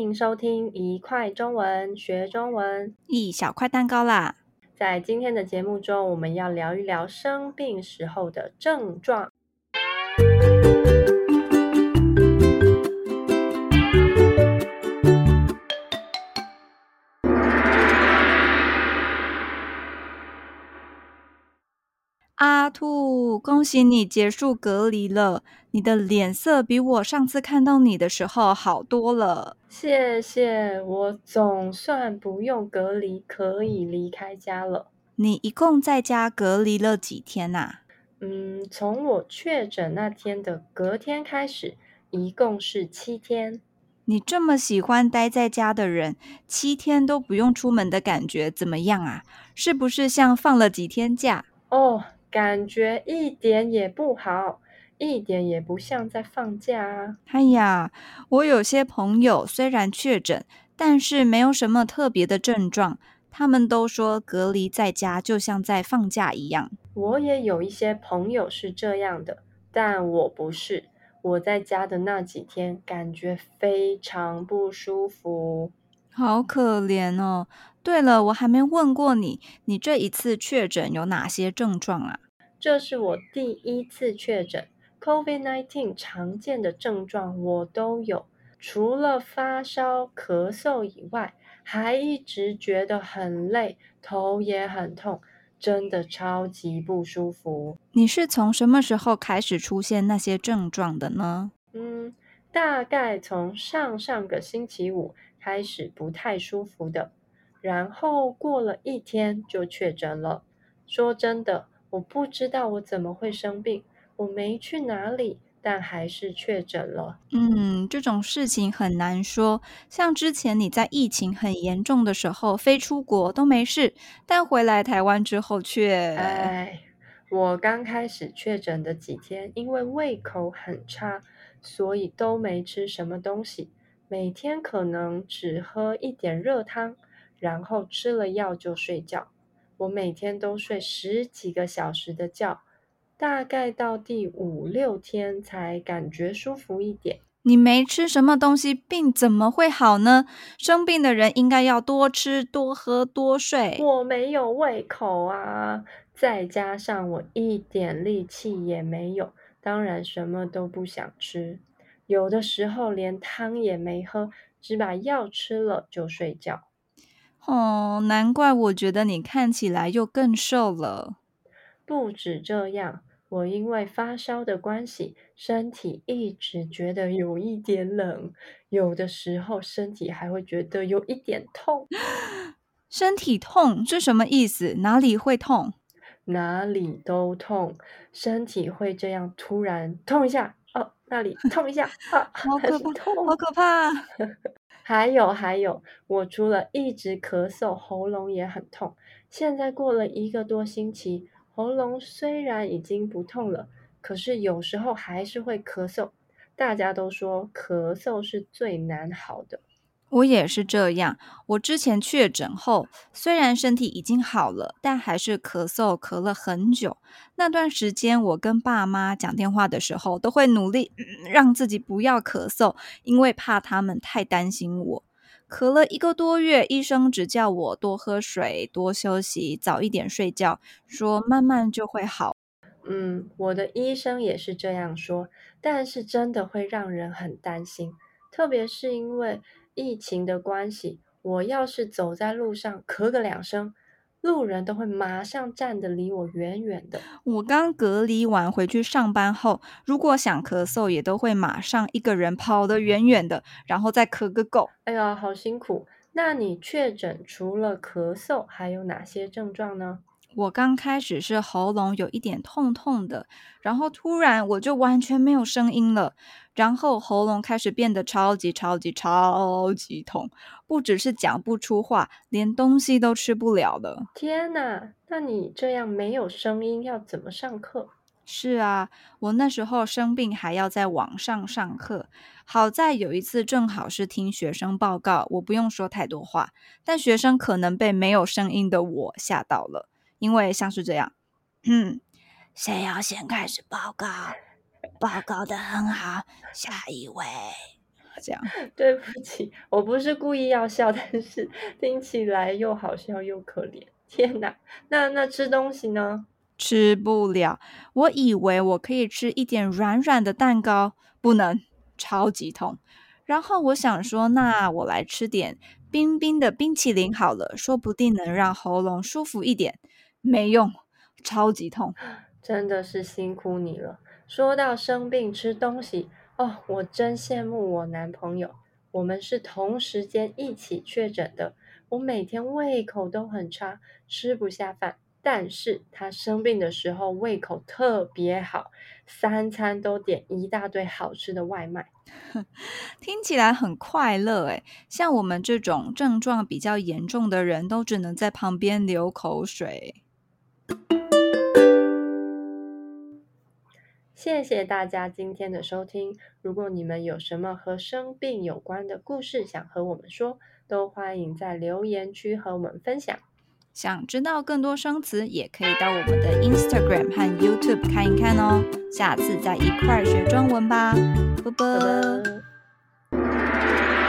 迎收听一块中文学中文，一小块蛋糕啦！在今天的节目中，我们要聊一聊生病时候的症状。阿兔，恭喜你结束隔离了！你的脸色比我上次看到你的时候好多了。谢谢，我总算不用隔离，可以离开家了。你一共在家隔离了几天呐？嗯，从我确诊那天的隔天开始，一共是七天。你这么喜欢待在家的人，七天都不用出门的感觉怎么样啊？是不是像放了几天假？哦。感觉一点也不好，一点也不像在放假啊！哎呀，我有些朋友虽然确诊，但是没有什么特别的症状，他们都说隔离在家就像在放假一样。我也有一些朋友是这样的，但我不是。我在家的那几天，感觉非常不舒服，好可怜哦。对了，我还没问过你，你这一次确诊有哪些症状啊？这是我第一次确诊，COVID-19 常见的症状我都有，除了发烧、咳嗽以外，还一直觉得很累，头也很痛，真的超级不舒服。你是从什么时候开始出现那些症状的呢？嗯，大概从上上个星期五开始不太舒服的。然后过了一天就确诊了。说真的，我不知道我怎么会生病，我没去哪里，但还是确诊了。嗯，这种事情很难说。像之前你在疫情很严重的时候飞出国都没事，但回来台湾之后却……哎，我刚开始确诊的几天，因为胃口很差，所以都没吃什么东西，每天可能只喝一点热汤。然后吃了药就睡觉，我每天都睡十几个小时的觉，大概到第五六天才感觉舒服一点。你没吃什么东西，病怎么会好呢？生病的人应该要多吃、多喝、多睡。我没有胃口啊，再加上我一点力气也没有，当然什么都不想吃。有的时候连汤也没喝，只把药吃了就睡觉。哦，难怪我觉得你看起来又更瘦了。不止这样，我因为发烧的关系，身体一直觉得有一点冷，有的时候身体还会觉得有一点痛。身体痛是什么意思？哪里会痛？哪里都痛，身体会这样突然痛一下，哦，那里痛一下，啊，好可怕，痛，好可怕。还有还有，我除了一直咳嗽，喉咙也很痛。现在过了一个多星期，喉咙虽然已经不痛了，可是有时候还是会咳嗽。大家都说咳嗽是最难好的。我也是这样。我之前确诊后，虽然身体已经好了，但还是咳嗽咳了很久。那段时间，我跟爸妈讲电话的时候，都会努力，让自己不要咳嗽，因为怕他们太担心我。咳了一个多月，医生只叫我多喝水、多休息、早一点睡觉，说慢慢就会好。嗯，我的医生也是这样说，但是真的会让人很担心，特别是因为。疫情的关系，我要是走在路上咳个两声，路人都会马上站得离我远远的。我刚隔离完回去上班后，如果想咳嗽，也都会马上一个人跑得远远的，然后再咳个够。哎呀，好辛苦！那你确诊除了咳嗽，还有哪些症状呢？我刚开始是喉咙有一点痛痛的，然后突然我就完全没有声音了，然后喉咙开始变得超级超级超级痛，不只是讲不出话，连东西都吃不了了。天哪，那你这样没有声音要怎么上课？是啊，我那时候生病还要在网上上课，好在有一次正好是听学生报告，我不用说太多话，但学生可能被没有声音的我吓到了。因为像是这样，嗯，谁要先开始报告？报告的很好，下一位。这样。对不起，我不是故意要笑，但是听起来又好笑又可怜。天哪，那那吃东西呢？吃不了。我以为我可以吃一点软软的蛋糕，不能，超级痛。然后我想说，那我来吃点冰冰的冰淇淋好了，说不定能让喉咙舒服一点。没用，超级痛。真的是辛苦你了。说到生病吃东西，哦，我真羡慕我男朋友。我们是同时间一起确诊的。我每天胃口都很差，吃不下饭。但是他生病的时候胃口特别好，三餐都点一大堆好吃的外卖，听起来很快乐诶。像我们这种症状比较严重的人都只能在旁边流口水。谢谢大家今天的收听。如果你们有什么和生病有关的故事想和我们说，都欢迎在留言区和我们分享。想知道更多生词，也可以到我们的 Instagram 和 YouTube 看一看哦。下次再一块儿学中文吧，拜拜。拜拜。